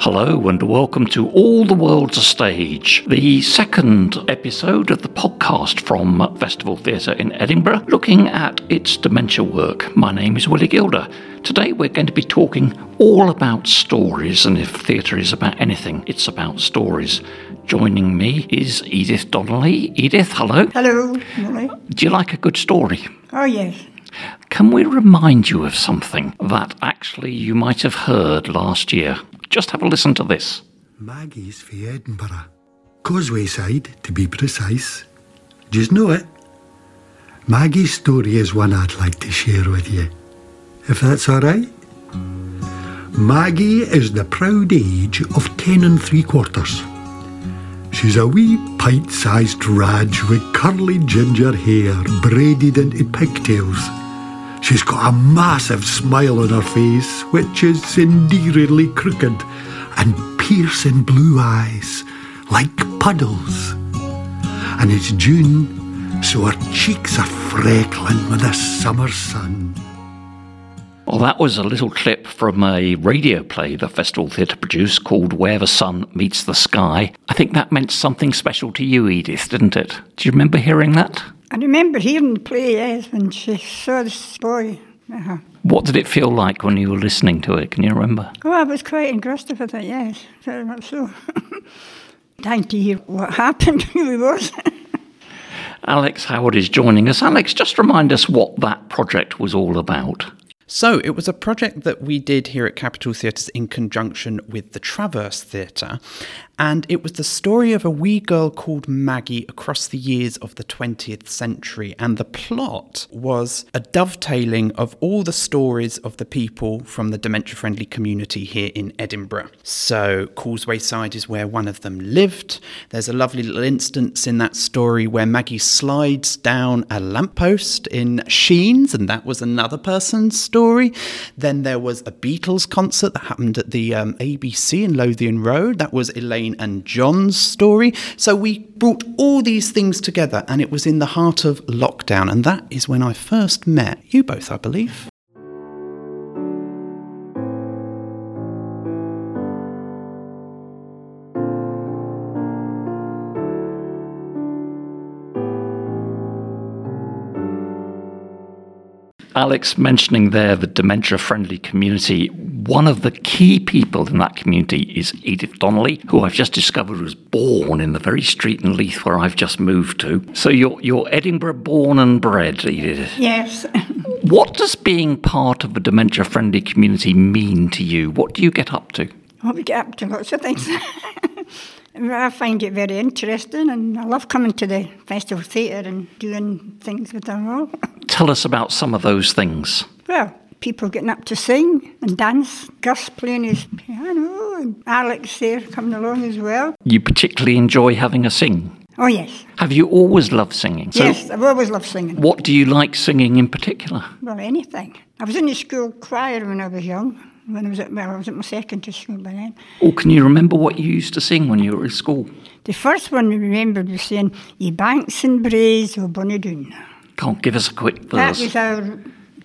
Hello and welcome to All the World's a Stage, the second episode of the podcast from Festival Theatre in Edinburgh, looking at its dementia work. My name is Willy Gilder. Today we're going to be talking all about stories, and if theatre is about anything, it's about stories. Joining me is Edith Donnelly. Edith, hello. Hello. Do you like a good story? Oh, yes. Can we remind you of something that actually you might have heard last year? Just have a listen to this. Maggie's for Edinburgh. Causewayside, to be precise. You know it? Maggie's story is one I'd like to share with you, if that's all right. Maggie is the proud age of ten and three quarters. She's a wee pint sized raj with curly ginger hair braided into pigtails. She's got a massive smile on her face, which is endearingly crooked, and piercing blue eyes, like puddles. And it's June, so her cheeks are freckling with the summer sun. Well, that was a little clip from a radio play the Festival Theatre produced called Where the Sun Meets the Sky. I think that meant something special to you, Edith, didn't it? Do you remember hearing that? I remember hearing the play, yes, when she saw this boy. Uh-huh. What did it feel like when you were listening to it? Can you remember? Oh, I was quite engrossed with it, yes, very much so. Time to hear what happened, really was. Alex Howard is joining us. Alex, just remind us what that project was all about. So, it was a project that we did here at Capital Theatres in conjunction with the Traverse Theatre, and it was the story of a wee girl called Maggie across the years of the 20th century. And the plot was a dovetailing of all the stories of the people from the dementia friendly community here in Edinburgh. So, Causewayside is where one of them lived. There's a lovely little instance in that story where Maggie slides down a lamppost in Sciennes, and that was another person's story. Then there was a Beatles concert that happened at the um, ABC in Lothian Road. That was Elaine and John's story. So we brought all these things together, and it was in the heart of lockdown. And that is when I first met you both, I believe. Alex mentioning there the dementia friendly community. One of the key people in that community is Edith Donnelly, who I've just discovered was born in the very street in Leith where I've just moved to. So you're, you're Edinburgh born and bred, Edith. yes. What does being part of a dementia friendly community mean to you? What do you get up to? Well, we get up to lots of things. I find it very interesting, and I love coming to the Festival Theatre and doing things with them all. Tell us about some of those things. Well, people getting up to sing and dance, Gus playing his piano, and Alex there coming along as well. You particularly enjoy having a sing. Oh, yes. Have you always loved singing? So yes, I've always loved singing. What do you like singing in particular? Well, anything. I was in the school choir when I was young. When I was at, well, I was at my secondary school by then. Or can you remember what you used to sing when you were at school? The first one I remembered was saying, Ye banks and braes o' bonny doon. Can't give us a quick verse. That was our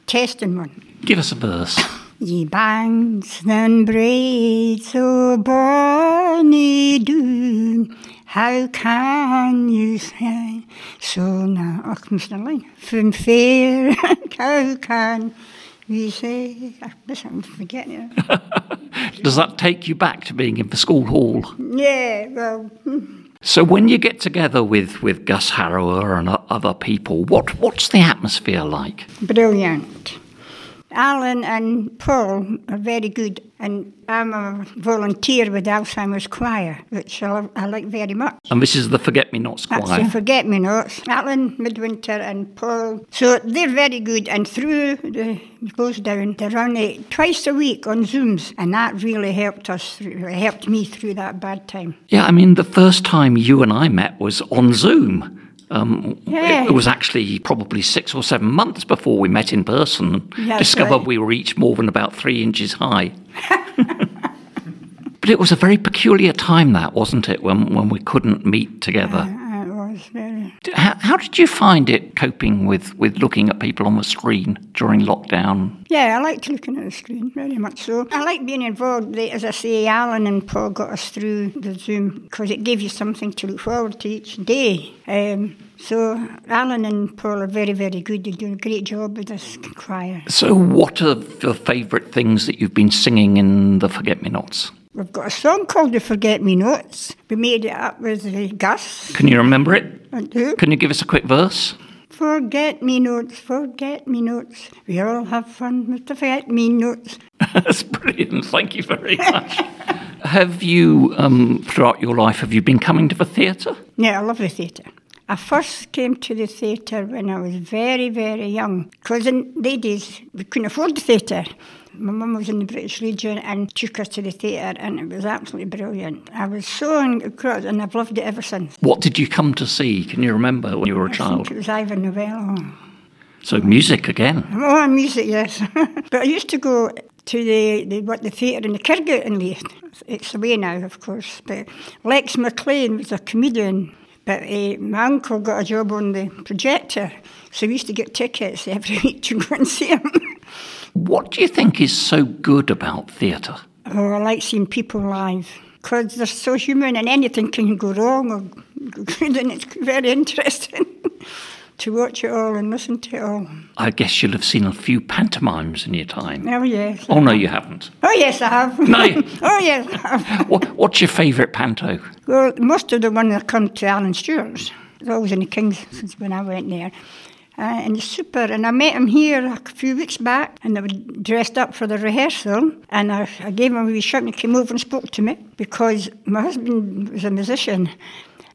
testing one. Give us a verse. Ye banks and braids o' oh, bonny doon, how can you say so now? Oh, line. From fair, how can I guess I'm forgetting it. Does that take you back to being in the school hall? yeah, well, hmm. So when you get together with, with Gus Harrower and other people, what what's the atmosphere like? brilliant. Alan and Paul are very good, and I'm a volunteer with Alzheimer's Choir, which I, love, I like very much. And this is the Forget Me Notes That's choir. the Forget Me Notes. Alan Midwinter and Paul. So they're very good. And through the goes down, they're on it twice a week on Zooms, and that really helped us. Through, helped me through that bad time. Yeah, I mean, the first time you and I met was on Zoom. Um, Yeah. it, was actually probably six or seven months before we met in person. That's discovered right. we were each more than about three inches high. but it was a very peculiar time, that wasn't it? When when we couldn't meet together. It was. D- How, how did you find it coping with, with looking at people on the screen during lockdown? Yeah, I liked looking at the screen, very much so. I like being involved. As I say, Alan and Paul got us through the Zoom because it gave you something to look forward to each day. Um, so Alan and Paul are very, very good. They do a great job with this choir. So, what are the favourite things that you've been singing in the Forget Me Notes? We've got a song called The Forget Me Notes. We made it up with uh, Gus. Can you remember it? And who? Can you give us a quick verse? Forget me notes, forget me notes. We all have fun with the forget me notes. That's brilliant. Thank you very much. have you, um, throughout your life, have you been coming to the theatre? Yeah, I love the theatre. I first came to the theatre when I was very, very young. Because days, we couldn't afford the theatre. My mum was in the British Legion and took us to the theatre, and it was absolutely brilliant. I was so engrossed, and I've loved it ever since. What did you come to see? Can you remember when you were a I child? it was Ivan Novello. So, music again. Oh, music, yes. but I used to go to the, the what the theatre in the Kirkgate in Leith. It's away now, of course. But Lex McLean was a comedian. But uh, my uncle got a job on the projector, so we used to get tickets every week to go and see him. What do you think is so good about theatre? oh, I like seeing people live because they're so human and anything can go wrong or go good, and it's very interesting to watch it all and listen to it all. I guess you'll have seen a few pantomimes in your time. Oh, yes. Oh, no, you haven't. Oh, yes, I have. No, oh, yes, I have. What, what's your favourite panto? Well, most of the ones that come to Allan Stewart's. They're always in the King's since when I went there. Uh, and it's super. And I met him here a few weeks back, and they were dressed up for the rehearsal. And I, I gave him a wee shout, and he came over and spoke to me because my husband was a musician.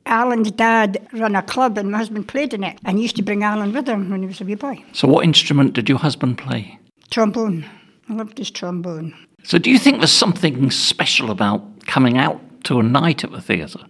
Alan's dad ran a club, and my husband played in it. And he used to bring Alan with him when he was a wee boy. So, what instrument did your husband play? Trombone. I loved his trombone. So, do you think there's something special about coming out to a night at the theatre?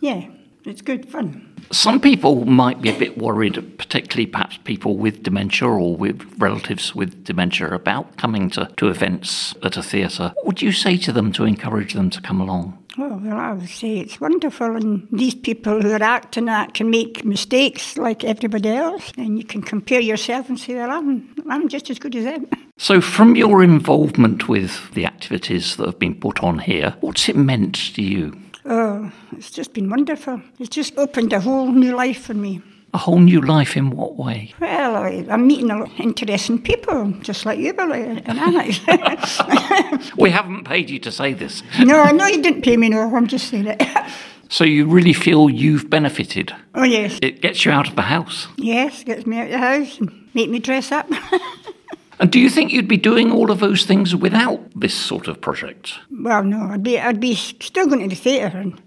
Yeah, it's good fun. Some people might be a bit worried, particularly perhaps people with dementia or with relatives with dementia, about coming to, to events at a theatre. What would you say to them to encourage them to come along? Oh, well, I would say it's wonderful, and these people who are acting that can make mistakes like everybody else, and you can compare yourself and say, well, I'm, I'm just as good as them. So, from your involvement with the activities that have been put on here, what's it meant to you? Oh, it's just been wonderful. It's just opened a whole new life for me. A whole new life in what way? Well, I, I'm meeting a lot of interesting people, just like you, Billy, and Alex. We haven't paid you to say this. no, I know you didn't pay me, no, I'm just saying it. So, you really feel you've benefited? oh, yes. It gets you out of the house. Yes, gets me out of the house and make me dress up. And do you think you'd be doing all of those things without this sort of project? Well, no, I'd be I'd be still going to the theatre, and-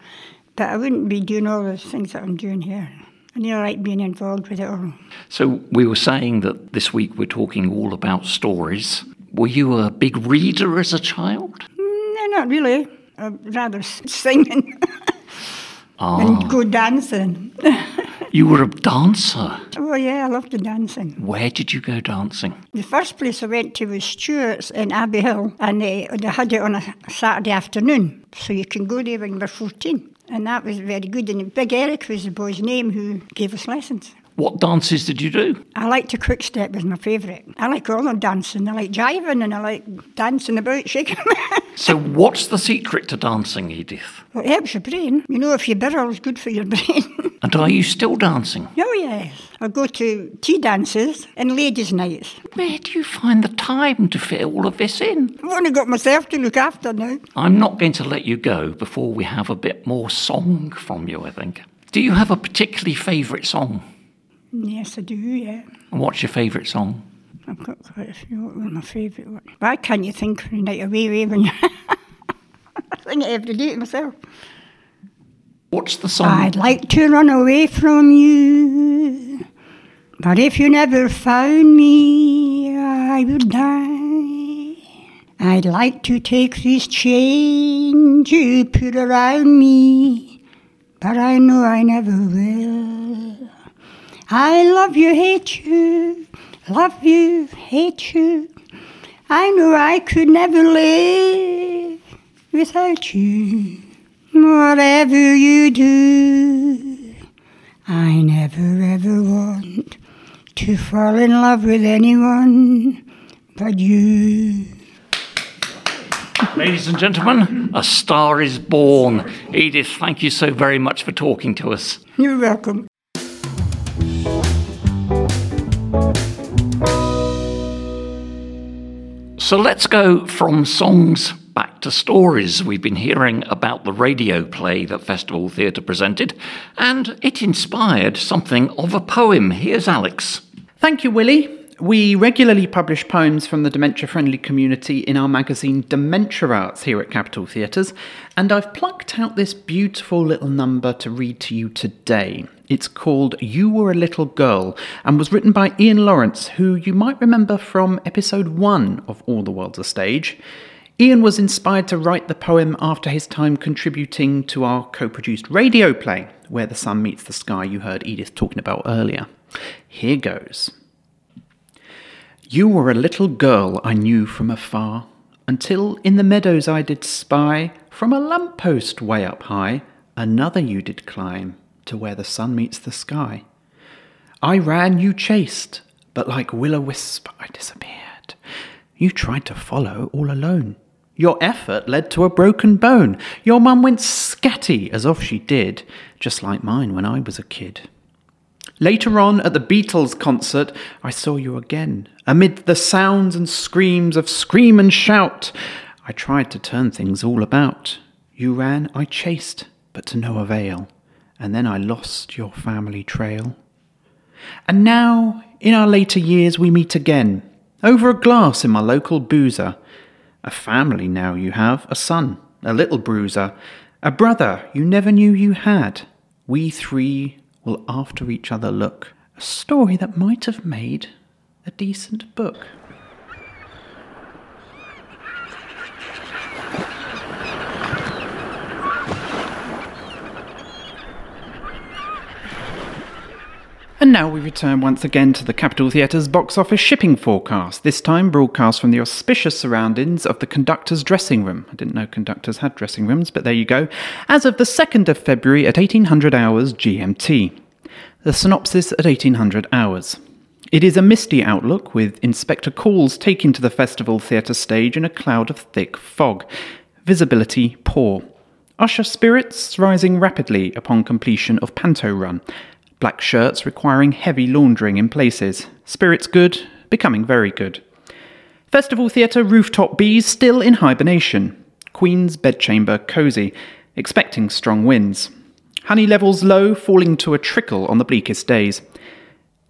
but I wouldn't be doing all the things that I'm doing here. And I near like being involved with it all. So, we were saying that this week we're talking all about stories. Were you a big reader as a child? No, not really. I'd rather singing Ah, and go dancing. you were a dancer. oh yeah, I love the dancing. Where did you go dancing? The first place I went to was Stewart's in Abbeyhill, and they, they had it on a Saturday afternoon, so you can go there when you're 14. And that was very good. And Big Eric was the boy's name who gave us lessons. What dances did you do? I like to quick step was my favourite. I like all the dancing. I like jiving and I like dancing about, shaking. So, what's the secret to dancing, Edith? well, it helps your brain. You know, if you birrel, it's good for your brain. And are you still dancing? oh, yes. I go to tea dances and ladies' nights. Where do you find the time to fit all of this in? I've only got myself to look after now. I'm not going to let you go before we have a bit more song from you, I think. Do you have a particularly favourite song? Yes, I do, yeah. And what's your favourite song? I've got quite a few. What was my favourite one? Why can't you think of a night away, you... I sing it every day to myself. What's the song? I'd like to run away from you, but if you never found me, I would die. I'd like to take this chain you put around me, but I know I never will. I love you, hate you, love you, hate you. I know I could never live without you. Whatever you do, I never ever want to fall in love with anyone but you. Ladies and gentlemen, a star is born. Edith, thank you so very much for talking to us. You're welcome. So let's go from songs back to stories. We've been hearing about the radio play that Festival Theatre presented, and it inspired something of a poem. Here's Alex. Thank you, Willy. We regularly publish poems from the dementia friendly community in our magazine Dementia Arts here at Capital Theatres, and I've plucked out this beautiful little number to read to you today. It's called You Were a Little Girl and was written by Ian Lawrence, who you might remember from episode one of All the World's a Stage. Ian was inspired to write the poem after his time contributing to our co produced radio play, Where the Sun Meets the Sky, you heard Edith talking about earlier. Here goes. You were a little girl I knew from afar, until in the meadows I did spy, from a lamp post way up high, another you did climb to where the sun meets the sky. I ran, you chased, but like will o wisp I disappeared. You tried to follow all alone. Your effort led to a broken bone. Your mum went scatty as off she did, just like mine when I was a kid. Later on, at the Beatles concert, I saw you again, amid the sounds and screams of scream and shout. I tried to turn things all about. You ran, I chased, but to no avail and then I lost your family trail. And now, in our later years, we meet again, over a glass in my local boozer. A family now you have, a son, a little bruiser, a brother you never knew you had. We three will after each other look, a story that might have made a decent book. And now we return once again to the Capital Theatre's box office shipping forecast, this time broadcast from the auspicious surroundings of the conductor's dressing room. I didn't know conductors had dressing rooms, but there you go. As of the 2nd of February at 1800 hours GMT. The synopsis at 1800 hours. It is a misty outlook, with Inspector Calls taken to the Festival Theatre stage in a cloud of thick fog. Visibility poor. Usher spirits rising rapidly upon completion of Panto Run black shirts requiring heavy laundering in places, spirits good, becoming very good. Festival Theatre rooftop bees still in hibernation, Queen's bedchamber cosy, expecting strong winds. Honey levels low, falling to a trickle on the bleakest days.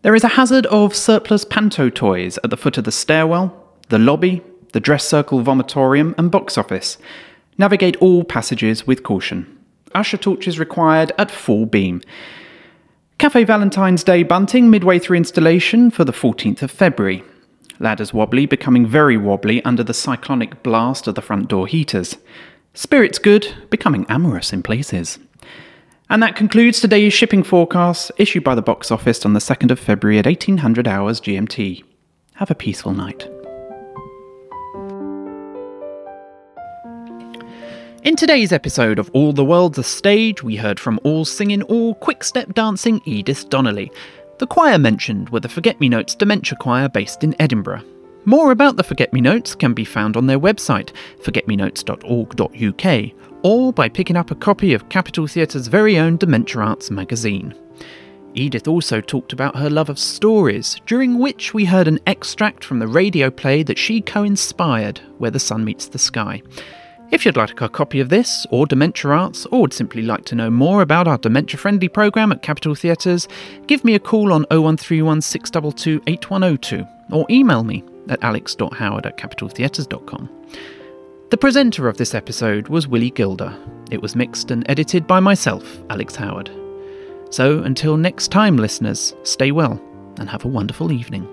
There is a hazard of surplus panto toys at the foot of the stairwell, the lobby, the dress circle vomitorium, and box office. Navigate all passages with caution. Usher torches required at full beam. Cafe Valentine's Day bunting midway through installation for the 14th of February. Ladders wobbly, becoming very wobbly under the cyclonic blast of the front door heaters. Spirits good, becoming amorous in places. And that concludes today's shipping forecast, issued by the box office on the 2nd of February at 1800 hours GMT. Have a peaceful night. In today's episode of All the World's a Stage, we heard from All Singing All Quick Step Dancing Edith Donnelly. The choir mentioned were the Forget Me Notes Dementia Choir based in Edinburgh. More about the Forget Me Notes can be found on their website, forgetmenotes.org.uk, or by picking up a copy of Capital Theatre's very own Dementia Arts magazine. Edith also talked about her love of stories, during which we heard an extract from the radio play that she co inspired, Where the Sun Meets the Sky. If you'd like a copy of this, or Dementia Arts, or would simply like to know more about our dementia friendly programme at Capital Theatres, give me a call on 0131 622 8102 or email me at alex.howard at capitaltheatres.com. The presenter of this episode was Willy Gilder. It was mixed and edited by myself, Alex Howard. So until next time, listeners, stay well and have a wonderful evening.